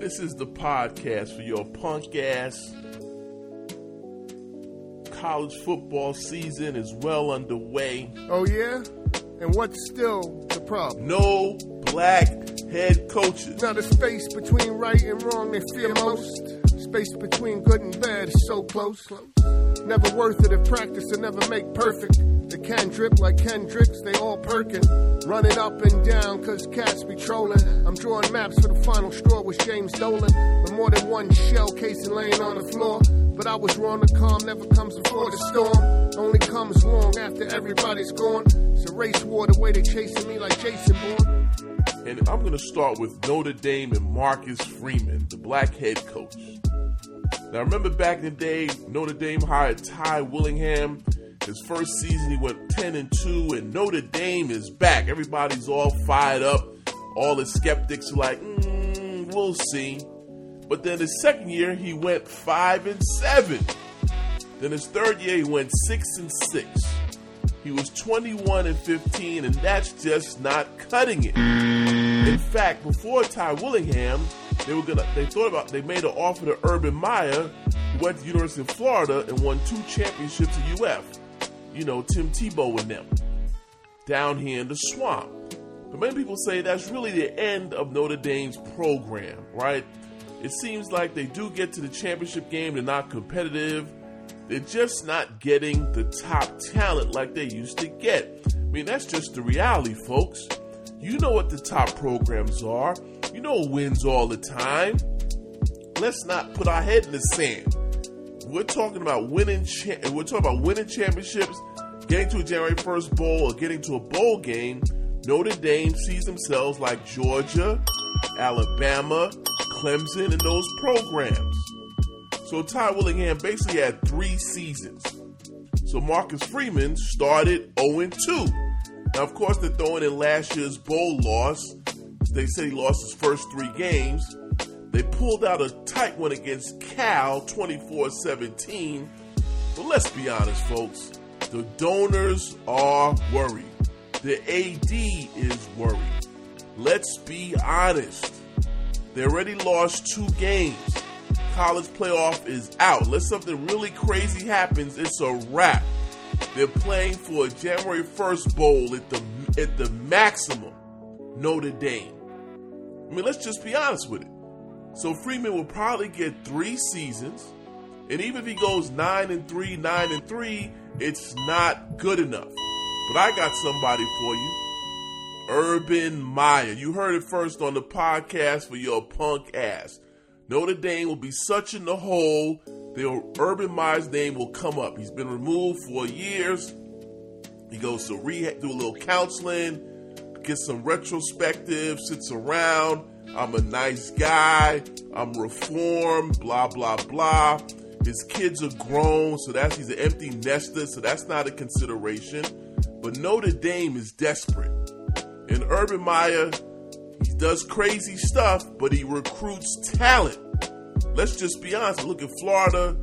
This is the podcast for your punk ass. College football season is well underway. Oh, yeah? And what's still the problem? No black head coaches. Now, the space between right and wrong they fear most. Space between good and bad is so close. Never worth it if practice will never make perfect. They can drip like Kendricks, they all perkin'. Running up and down, cause cats be trolling. I'm drawing maps for the final straw with James Dolan. With more than one shell casing laying on the floor. But I was wrong, the calm never comes before the storm. Only comes long after everybody's gone. It's a race war the way they chasing me like Jason Bourne. And I'm going to start with Notre Dame and Marcus Freeman, the black head coach. Now, remember back in the day, Notre Dame hired Ty Willingham. His first season, he went 10 and 2, and Notre Dame is back. Everybody's all fired up. All the skeptics are like, mm, we'll see. But then his second year, he went 5 and 7. Then his third year, he went 6 and 6. He was 21 and 15, and that's just not cutting it. In fact, before Ty Willingham, they were gonna. They thought about. They made an offer to Urban Meyer, who went to the University of Florida and won two championships at UF. You know, Tim Tebow and them down here in the swamp. But many people say that's really the end of Notre Dame's program, right? It seems like they do get to the championship game, they're not competitive. They're just not getting the top talent like they used to get. I mean, that's just the reality, folks. You know what the top programs are. You know wins all the time. Let's not put our head in the sand. We're talking about winning. Cha- we're talking about winning championships, getting to a January 1st bowl, or getting to a bowl game. Notre Dame sees themselves like Georgia, Alabama, Clemson, and those programs. So Ty Willingham basically had three seasons. So Marcus Freeman started 0 2. Now, of course, they're throwing in last year's bowl loss. They said he lost his first three games. They pulled out a tight one against Cal 24 17. But let's be honest, folks. The donors are worried. The AD is worried. Let's be honest. They already lost two games. College playoff is out. Unless something really crazy happens, it's a wrap. They're playing for a January 1st bowl at the at the maximum Notre Dame. I mean, let's just be honest with it. So Freeman will probably get three seasons, and even if he goes nine and three, nine and three, it's not good enough. But I got somebody for you. Urban Meyer. You heard it first on the podcast for your punk ass. Notre Dame will be such in the hole, the Urban Meyer's name will come up. He's been removed for years. He goes to rehab, do a little counseling, get some retrospective, sits around. I'm a nice guy. I'm reformed, blah, blah, blah. His kids are grown, so that's he's an empty nester, so that's not a consideration. But Notre Dame is desperate. And Urban Meyer, he does crazy stuff, but he recruits talent. Let's just be honest. Look at Florida.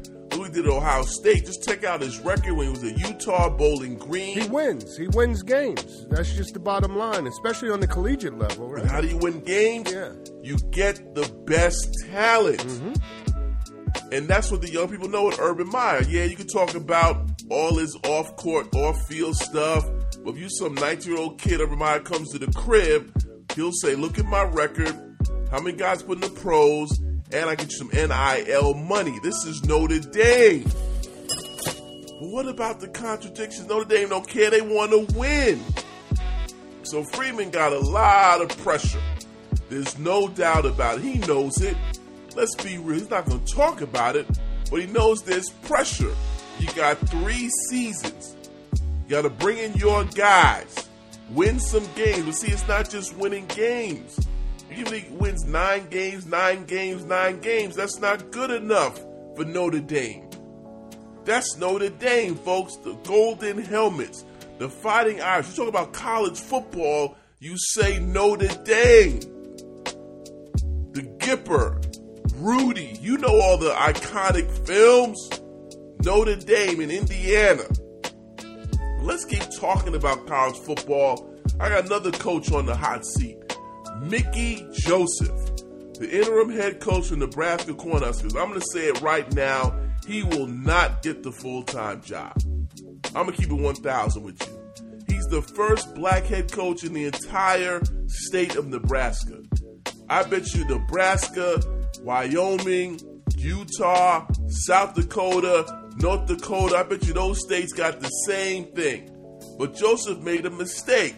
He did at Ohio State. Just check out his record when he was at Utah, Bowling Green. He wins. He wins games. That's just the bottom line, especially on the collegiate level. Right? And how do you win games? Yeah. You get the best talent. Mm-hmm. And that's what the young people know with Urban Meyer. Yeah, you can talk about all his off court, off field stuff. But if you some 19 year old kid, Urban Meyer comes to the crib, he'll say, Look at my record, how many guys put in the pros, and I get you some NIL money. This is Notre Dame. But what about the contradictions? Notre Dame don't care, they want to win. So Freeman got a lot of pressure. There's no doubt about it. He knows it. Let's be real. He's not going to talk about it, but he knows there's pressure. You got three seasons. You got to bring in your guys, win some games. But see, it's not just winning games. He wins nine games, nine games, nine games, that's not good enough for Notre Dame. That's Notre Dame, folks. The Golden Helmets, the Fighting Irish. You talk about college football, you say Notre Dame. The Gipper, Rudy. You know all the iconic films. Notre Dame in Indiana. Let's keep talking about college football. I got another coach on the hot seat. Mickey Joseph. the interim head coach of Nebraska Cornhuskers, I'm going to say it right now, he will not get the full time job. I'm going to keep it 1,000 with you. He's the first black head coach in the entire state of Nebraska. I bet you Nebraska, Wyoming, Utah, South Dakota, North Dakota, I bet you those states got the same thing. But Joseph made a mistake.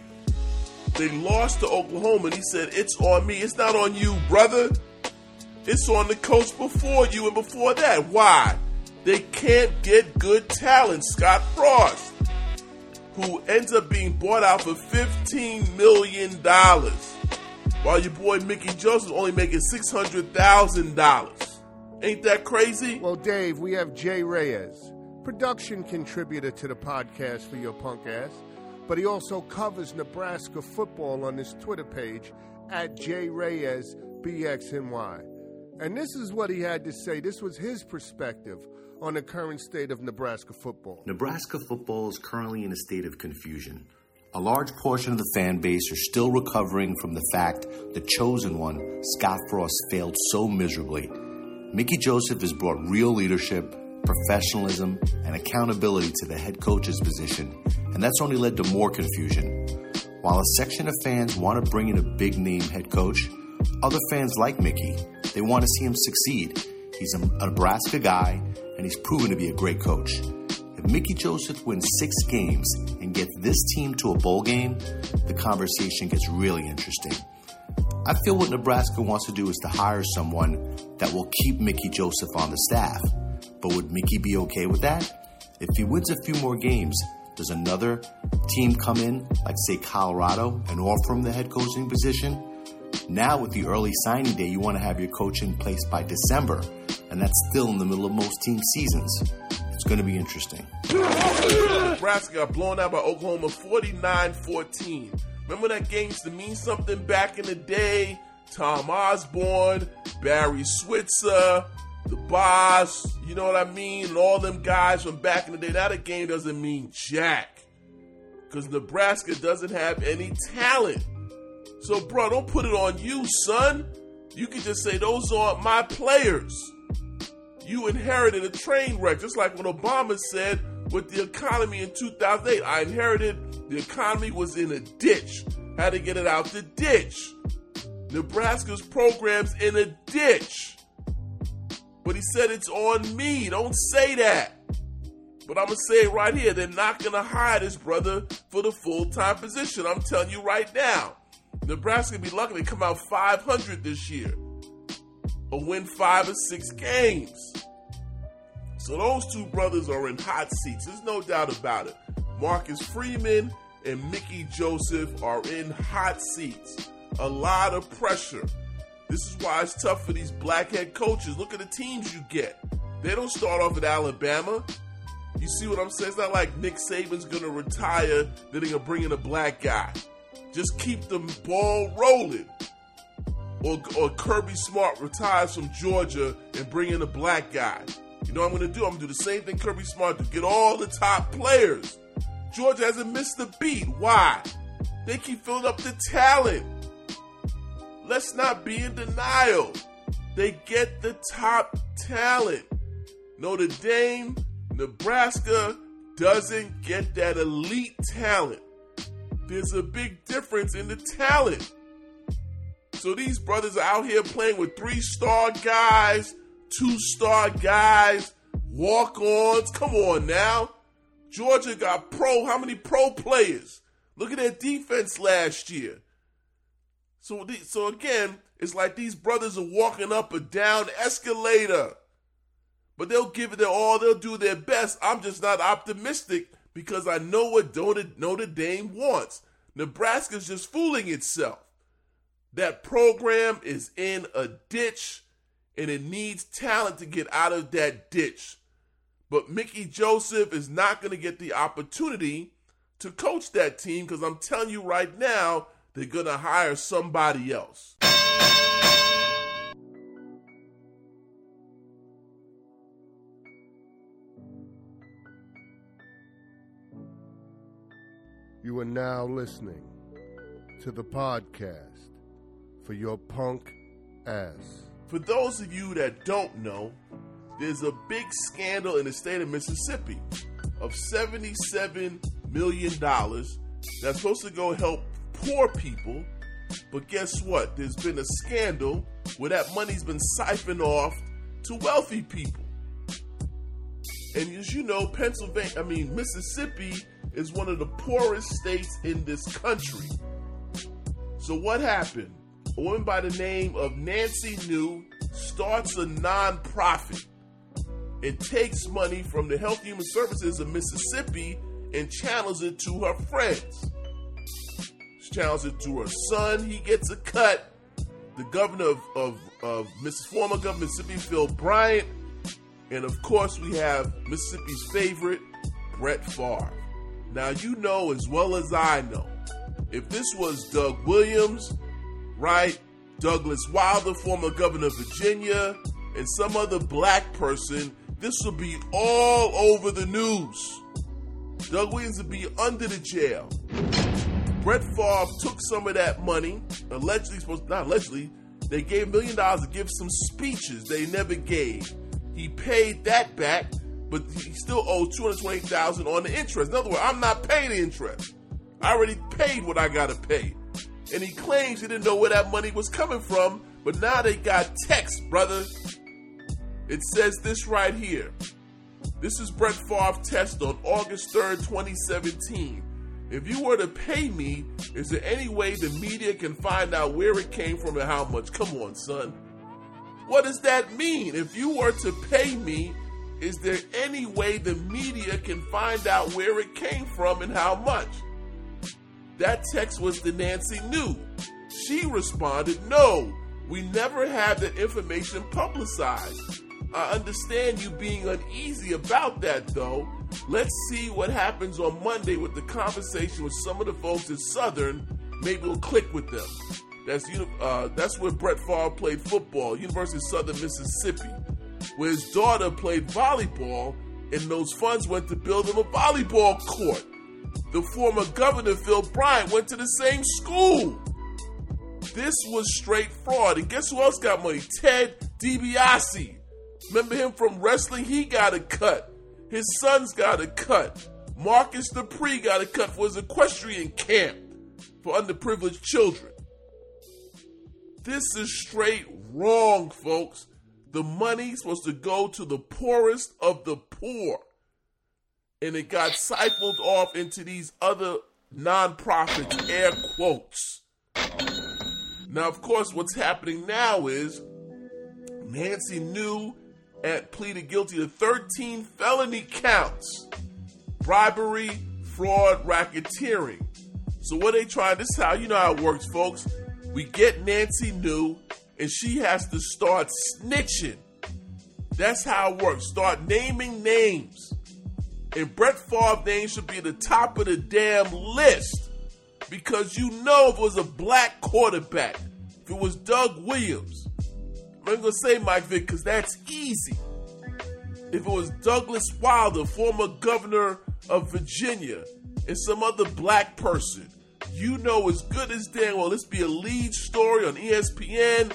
They lost to Oklahoma, and he said, It's on me. It's not on you, brother. It's on the coach before you and before that. Why? They can't get good talent. Scott Frost, who ends up being bought out for $15 million, while your boy Mickey Joseph is only making $600,000. Ain't that crazy? Well, Dave, we have Jay Reyes, production contributor to the podcast for your punk ass, but he also covers Nebraska football on his Twitter page at jreyesbxny. And this is what he had to say. This was his perspective on the current state of Nebraska football. Nebraska football is currently in a state of confusion. A large portion of the fan base are still recovering from the fact the chosen one, Scott Frost, failed so miserably. Mickey Joseph has brought real leadership, professionalism, and accountability to the head coach's position, and that's only led to more confusion. While a section of fans want to bring in a big name head coach, other fans like Mickey. They want to see him succeed. He's a Nebraska guy, and he's proven to be a great coach. If Mickey Joseph wins six games and gets this team to a bowl game, the conversation gets really interesting. I feel what Nebraska wants to do is to hire someone that will keep Mickey Joseph on the staff. But would Mickey be okay with that? If he wins a few more games, does another team come in, like say Colorado, and offer him the head coaching position? Now, with the early signing day, you want to have your coach in place by December, and that's still in the middle of most team seasons. It's going to be interesting. Nebraska got blown out by Oklahoma 49 14. Remember that game used to mean something back in the day? Tom Osborne, Barry Switzer, the boss, you know what I mean? And all them guys from back in the day. Now the game doesn't mean jack. Because Nebraska doesn't have any talent. So, bro, don't put it on you, son. You can just say, those aren't my players. You inherited a train wreck, just like when Obama said with the economy in 2008. I inherited the economy was in a ditch. Had to get it out the ditch. Nebraska's program's in a ditch. But he said it's on me. Don't say that. But I'm going to say it right here. They're not going to hire this brother for the full time position. I'm telling you right now. Nebraska be lucky to come out 500 this year or win five or six games. So those two brothers are in hot seats. There's no doubt about it. Marcus Freeman and Mickey Joseph are in hot seats. A lot of pressure. This is why it's tough for these black head coaches. Look at the teams you get. They don't start off at Alabama. You see what I'm saying? It's not like Nick Saban's going to retire, then they're going to bring in a black guy. Just keep the ball rolling. Or, or Kirby Smart retires from Georgia and bring in a black guy. You know what I'm going to do? I'm going to do the same thing Kirby Smart did. Get all the top players. Georgia hasn't missed a beat. Why? They keep filling up the talent. Let's not be in denial. They get the top talent. Notre Dame, Nebraska doesn't get that elite talent. There's a big difference in the talent. So these brothers are out here playing with three star guys, two star guys, walk ons. Come on now. Georgia got pro. How many pro players? Look at their defense last year. So, so again, it's like these brothers are walking up a down escalator, but they'll give it their all. They'll do their best. I'm just not optimistic because I know what Notre Dame wants. Nebraska's just fooling itself. That program is in a ditch and it needs talent to get out of that ditch. But Mickey Joseph is not going to get the opportunity to coach that team because I'm telling you right now, they're going to hire somebody else. You are now listening to the podcast for your punk ass. For those of you that don't know, there's a big scandal in the state of Mississippi of $77 million that's supposed to go help poor people. But guess what? There's been a scandal where that money's been siphoned off to wealthy people. And as you know, Pennsylvania, I mean, Mississippi is one of the poorest states in this country. So what happened? A woman by the name of Nancy New starts a nonprofit and takes money from the Health Human Services of Mississippi and channels it to her friends. It to her son, he gets a cut. The governor of, of, of Mrs. former governor Mississippi, Phil Bryant, and of course we have Mississippi's favorite, Brett Favre. Now you know as well as I know, if this was Doug Williams, right? Douglas Wilder, former governor of Virginia, and some other black person, this would be all over the news. Doug Williams would be under the jail. Brett Favre took some of that money, allegedly supposed not allegedly, they gave a million dollars to give some speeches they never gave. He paid that back, but he still owed two hundred twenty thousand on the interest. In other words, I'm not paying interest. I already paid what I gotta pay. And he claims he didn't know where that money was coming from, but now they got text, brother. It says this right here. This is Brett Favre test on August 3rd, 2017. If you were to pay me, is there any way the media can find out where it came from and how much? Come on, son. What does that mean? If you were to pay me, is there any way the media can find out where it came from and how much? That text was to Nancy New. She responded, No, we never had that information publicized. I understand you being uneasy about that, though. Let's see what happens on Monday with the conversation with some of the folks at Southern. Maybe we'll click with them. That's uh, that's where Brett Favre played football, University of Southern Mississippi, where his daughter played volleyball, and those funds went to build him a volleyball court. The former governor, Phil Bryant, went to the same school. This was straight fraud. And guess who else got money? Ted DiBiase. Remember him from wrestling? He got a cut. His sons got a cut. Marcus Dupree got a cut for his equestrian camp for underprivileged children. This is straight wrong, folks. The money's supposed to go to the poorest of the poor. And it got siphoned off into these other nonprofits, air quotes. Now, of course, what's happening now is Nancy New and pleaded guilty to 13 felony counts bribery, fraud, racketeering. So, what they trying, this is how you know how it works, folks. We get Nancy New, and she has to start snitching. That's how it works. Start naming names. And Brett Favre's name should be the top of the damn list. Because you know if it was a black quarterback, if it was Doug Williams, I'm gonna say Mike Vick because that's easy. If it was Douglas Wilder, former governor of Virginia, and some other black person, you know as good as damn well this be a lead story on ESPN,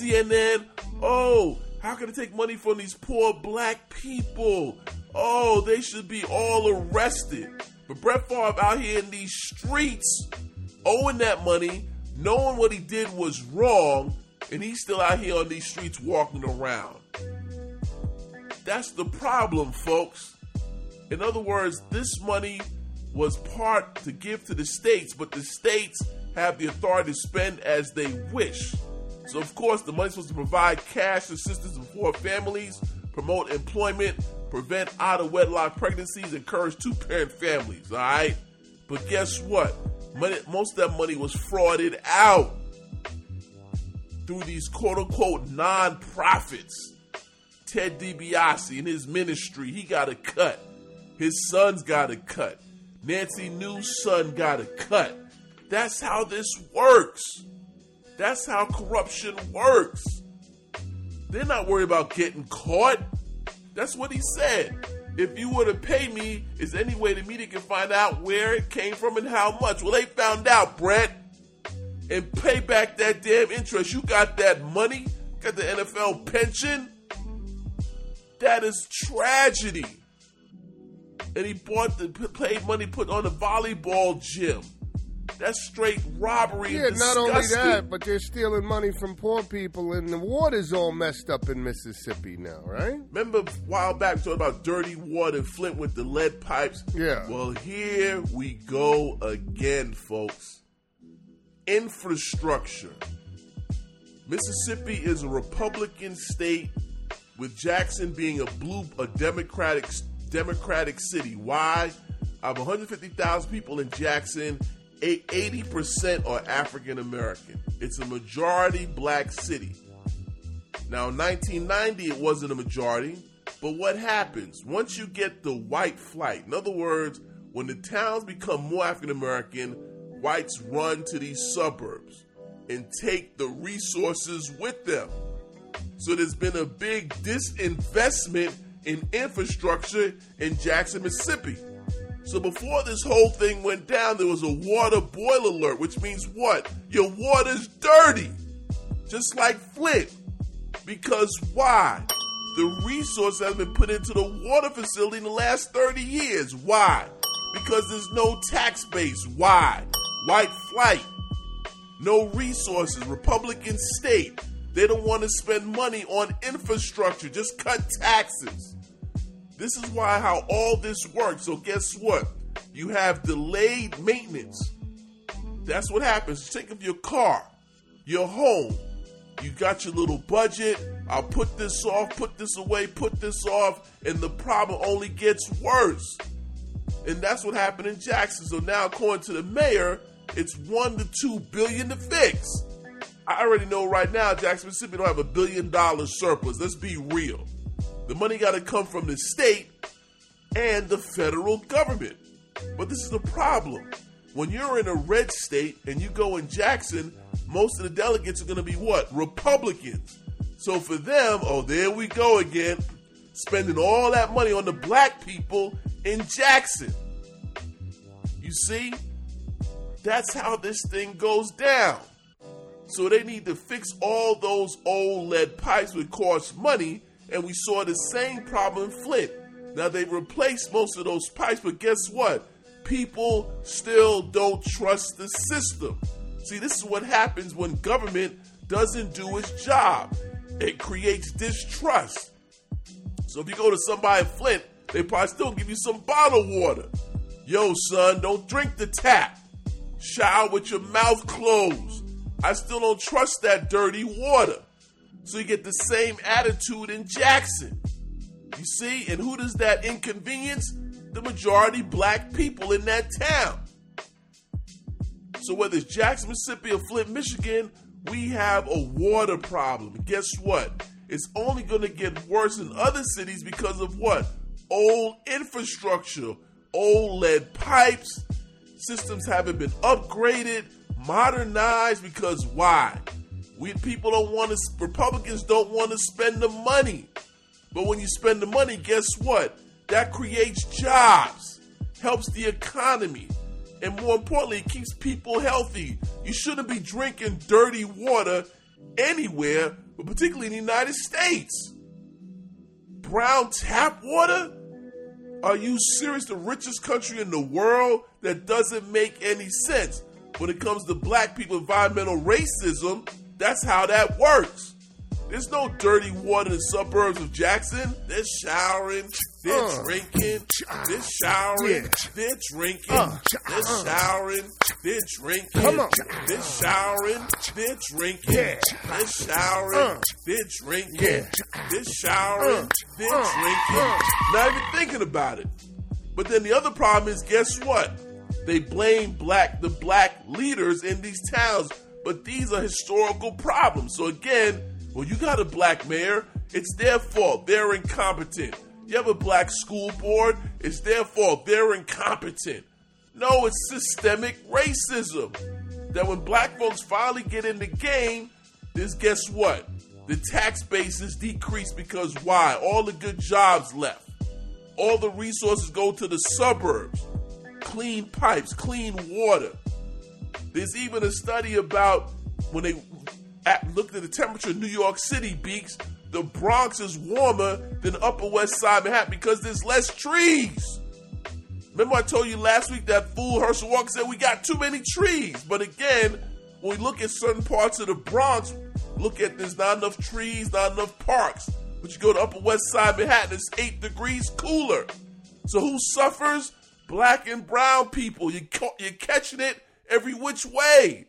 CNN. Oh, how can I take money from these poor black people? Oh, they should be all arrested. But Brett Favre out here in these streets, owing that money, knowing what he did was wrong, and he's still out here on these streets walking around. That's the problem, folks. In other words, this money was part to give to the states, but the states have the authority to spend as they wish. So, of course, the money's supposed to provide cash assistance to poor families, promote employment, prevent out of wedlock pregnancies, encourage two parent families, all right? But guess what? Money, most of that money was frauded out through these quote unquote non-profits. Ted DiBiase and his ministry, he got a cut. His son's got a cut. Nancy New's son got a cut. That's how this works. That's how corruption works. They're not worried about getting caught. That's what he said. If you were to pay me, is any way the media can find out where it came from and how much? Well, they found out, Brett. And pay back that damn interest. You got that money, got the NFL pension. That is tragedy. And he bought the paid money put on the volleyball gym. That's straight robbery. Yeah, not only that, but they're stealing money from poor people, and the water's all messed up in Mississippi now, right? Remember a while back we talking about dirty water, Flint with the lead pipes? Yeah. Well, here we go again, folks. Infrastructure. Mississippi is a Republican state, with Jackson being a blue, a Democratic, Democratic city. Why? Of 150,000 people in Jackson, 80% are African American. It's a majority black city. Now, in 1990, it wasn't a majority, but what happens once you get the white flight? In other words, when the towns become more African American, whites run to these suburbs and take the resources with them. So there's been a big disinvestment in infrastructure in Jackson, Mississippi. So before this whole thing went down, there was a water boil alert, which means what? Your water's dirty. Just like Flint. Because why? The resource has been put into the water facility in the last 30 years. Why? Because there's no tax base. Why? White flight. No resources. Republican state. They don't want to spend money on infrastructure. Just cut taxes. This is why how all this works. So guess what? You have delayed maintenance. That's what happens. Think of your car, your home. You got your little budget. I'll put this off, put this away, put this off, and the problem only gets worse. And that's what happened in Jackson. So now, according to the mayor, it's one to two billion to fix. I already know right now Jackson, Mississippi don't have a billion dollar surplus. Let's be real. The money got to come from the state and the federal government. But this is the problem. When you're in a red state and you go in Jackson, most of the delegates are going to be what? Republicans. So for them, oh, there we go again, spending all that money on the black people in Jackson. You see? That's how this thing goes down. So they need to fix all those old lead pipes, which cost money, and we saw the same problem in Flint. Now they replaced most of those pipes, but guess what? People still don't trust the system. See, this is what happens when government doesn't do its job. It creates distrust. So if you go to somebody in Flint, they probably still give you some bottled water. Yo, son, don't drink the tap. Shower with your mouth closed. I still don't trust that dirty water. So you get the same attitude in Jackson. You see? And who does that inconvenience? The majority black people in that town. So whether it's Jackson, Mississippi, or Flint, Michigan, we have a water problem. Guess what? It's only going to get worse in other cities because of what? Old infrastructure, old lead pipes, systems haven't been upgraded, modernized because why? We people don't want to. Republicans don't want to spend the money. But when you spend the money, guess what? That creates jobs, helps the economy, and more importantly, it keeps people healthy. You shouldn't be drinking dirty water anywhere, but particularly in the United States. Brown tap water? Are you serious? The richest country in the world? That doesn't make any sense. When it comes to black people, environmental racism, that's how that works. There's no dirty water in the suburbs of Jackson. They're showering, they're uh, drinking, they're showering, yeah. they're drinking, uh, they're showering, they're drinking, Come on. they're showering, they're drinking, yeah. they're showering, uh, they're drinking, yeah. they're showering, they're uh, drinking. Uh. Not even thinking about it. But then the other problem is, guess what? They blame black the black leaders in these towns but these are historical problems. So again, when you got a black mayor, it's their fault. They're incompetent. You have a black school board, it's their fault. They're incompetent. No, it's systemic racism. That when black folks finally get in the game, this guess what? The tax base is decreased because why? All the good jobs left. All the resources go to the suburbs. Clean pipes, clean water. There's even a study about when they at, looked at the temperature in New York City, Beaks, the Bronx is warmer than Upper West Side Manhattan because there's less trees. Remember, I told you last week that fool Herschel Walker said we got too many trees. But again, when we look at certain parts of the Bronx, look at there's not enough trees, not enough parks. But you go to Upper West Side Manhattan, it's eight degrees cooler. So who suffers? Black and brown people. You you're catching it every which way.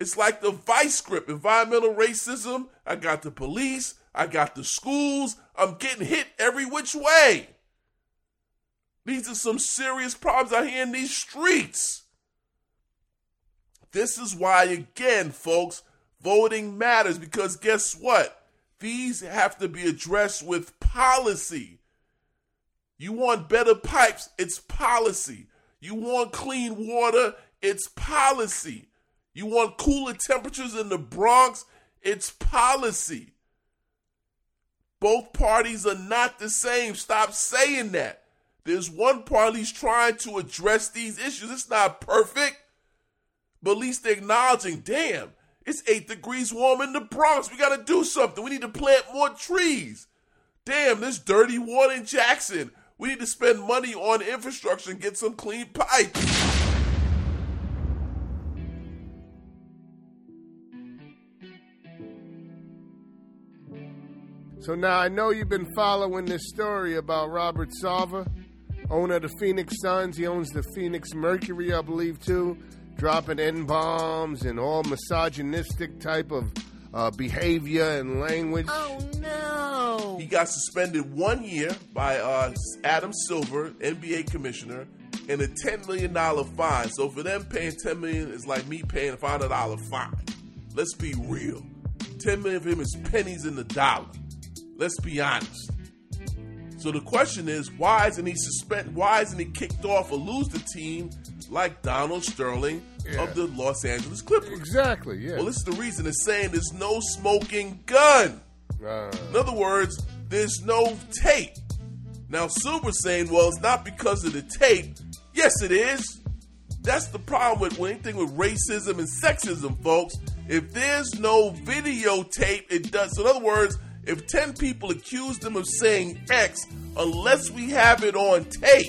It's like the vice grip environmental racism. I got the police, I got the schools. I'm getting hit every which way. These are some serious problems out here in these streets. This is why, again, folks, voting matters because guess what? These have to be addressed with policy. You want better pipes, it's policy. You want clean water, it's policy. You want cooler temperatures in the Bronx, it's policy. Both parties are not the same. Stop saying that. There's one party's trying to address these issues. It's not perfect, but at least they're acknowledging, damn, it's eight degrees warm in the Bronx. We got to do something. We need to plant more trees. Damn, there's dirty water in Jackson. We need to spend money on infrastructure and get some clean pipes. So now I know you've been following this story about Robert Sarver, owner of the Phoenix Suns. He owns the Phoenix Mercury, I believe, too, dropping N bombs and all misogynistic type of uh, behavior and language. Oh no! He got suspended one year by uh, Adam Silver, NBA commissioner, and a ten million dollar fine. So for them, paying ten million is like me paying a five hundred dollar fine. Let's be real. Ten million for him is pennies in the dollar. Let's be honest. So the question is, why isn't he suspended? Why isn't he kicked off or lose the team like Donald Sterling yeah. of the Los Angeles Clippers? Exactly. Yeah. Well, this is the reason it's saying there's no smoking gun. Uh. In other words, there's no tape. Now Silver's saying, well, it's not because of the tape. Yes, it is. That's the problem with anything with racism and sexism, folks. If there's no videotape, it does. So in other words, if 10 people accuse them of saying X, unless we have it on tape,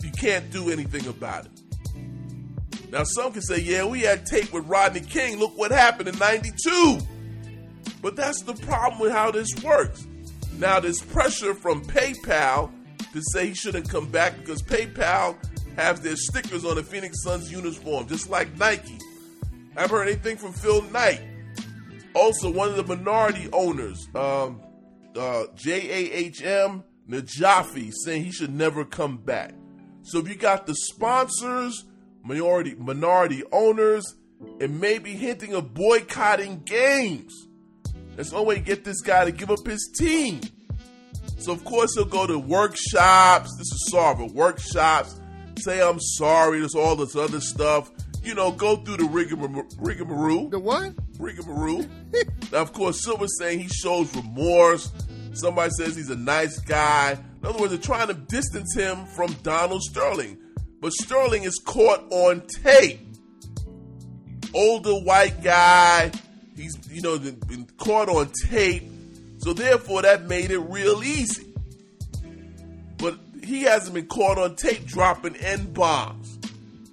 you can't do anything about it. Now, some can say, yeah, we had tape with Rodney King. Look what happened in 92. But that's the problem with how this works. Now, there's pressure from PayPal to say he shouldn't come back because PayPal has their stickers on the Phoenix Suns uniform, just like Nike. I haven't heard anything from Phil Knight. Also, one of the minority owners, um, uh, JAHM Najafi, saying he should never come back. So if you got the sponsors, minority minority owners, and maybe hinting of boycotting games, that's the only way to get this guy to give up his team. So of course he'll go to workshops. This is Sarver workshops. Say I'm sorry. There's all this other stuff you know, go through the rigmarole. The what? Rigmarole. now, of course, Silver's saying he shows remorse. Somebody says he's a nice guy. In other words, they're trying to distance him from Donald Sterling. But Sterling is caught on tape. Older white guy. He's, you know, been caught on tape. So therefore, that made it real easy. But he hasn't been caught on tape dropping N bombs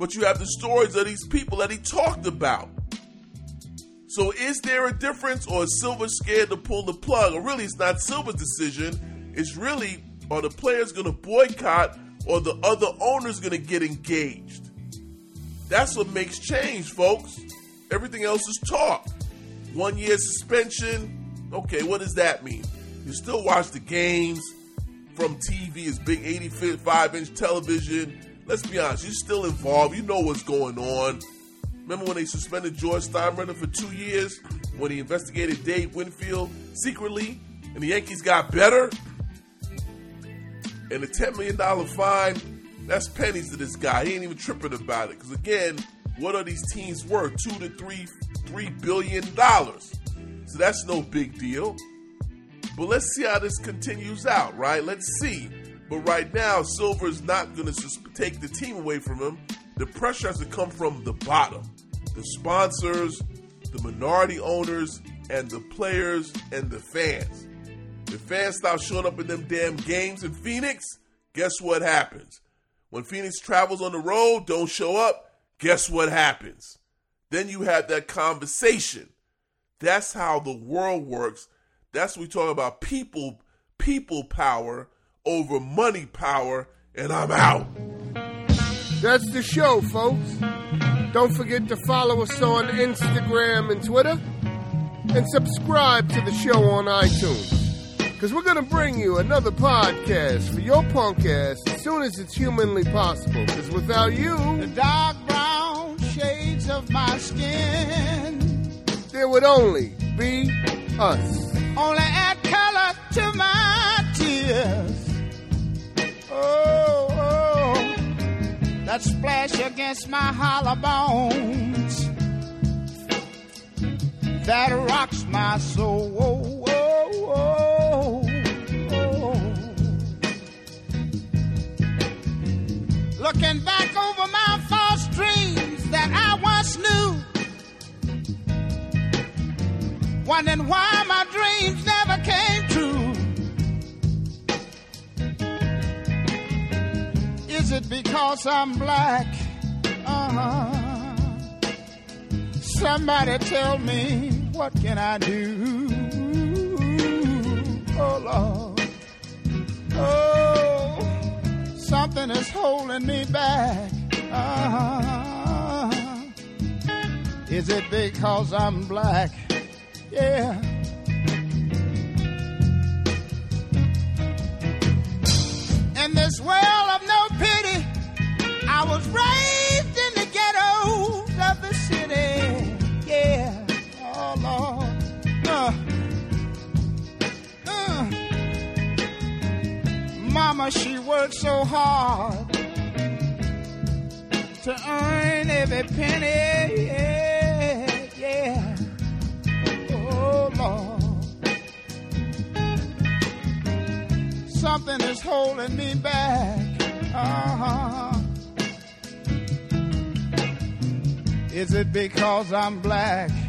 but you have the stories of these people that he talked about. So is there a difference, or is Silver scared to pull the plug? Or really, it's not Silver's decision. It's really, are the players going to boycott, or the other owners going to get engaged? That's what makes change, folks. Everything else is talk. One year suspension. Okay, what does that mean? You still watch the games from TV, it's big 85 inch television let's be honest, you're still involved. You know what's going on. Remember when they suspended George Steinbrenner for two years when he investigated Dave Winfield secretly and the Yankees got better? And the $10 million fine, that's pennies to this guy. He ain't even tripping about it. Because again, what are these teams worth? Two to three, three billion dollars. So that's no big deal. But let's see how this continues out, right? Let's see. But right now, Silver's not going to take the team away from him. the pressure has to come from the bottom the sponsors, the minority owners, and the players and the fans. If fans stop showing up in them damn games in Phoenix, guess what happens? When Phoenix travels on the road, don't show up, guess what happens? Then you have that conversation. That's how the world works. That's what we talk about people people power over money power, and I'm out. That's the show, folks. Don't forget to follow us on Instagram and Twitter, and subscribe to the show on iTunes. Because we're going to bring you another podcast for your punk ass as soon as it's humanly possible. Because without you, the dark brown shades of my skin, there would only be us. Only add color to my tears. Oh, oh, that splash against my hollow bones. That rocks my soul. Oh, oh, oh, oh, Looking back over my false dreams that I once knew. Wondering why my because I'm black? Uh-huh. Somebody tell me what can I do? Oh Lord, oh, something is holding me back. Uh-huh. Is it because I'm black? yeah. In this world Mama, she worked so hard to earn every penny, yeah, yeah. Oh, Lord. Something is holding me back. Uh-huh. Is it because I'm black?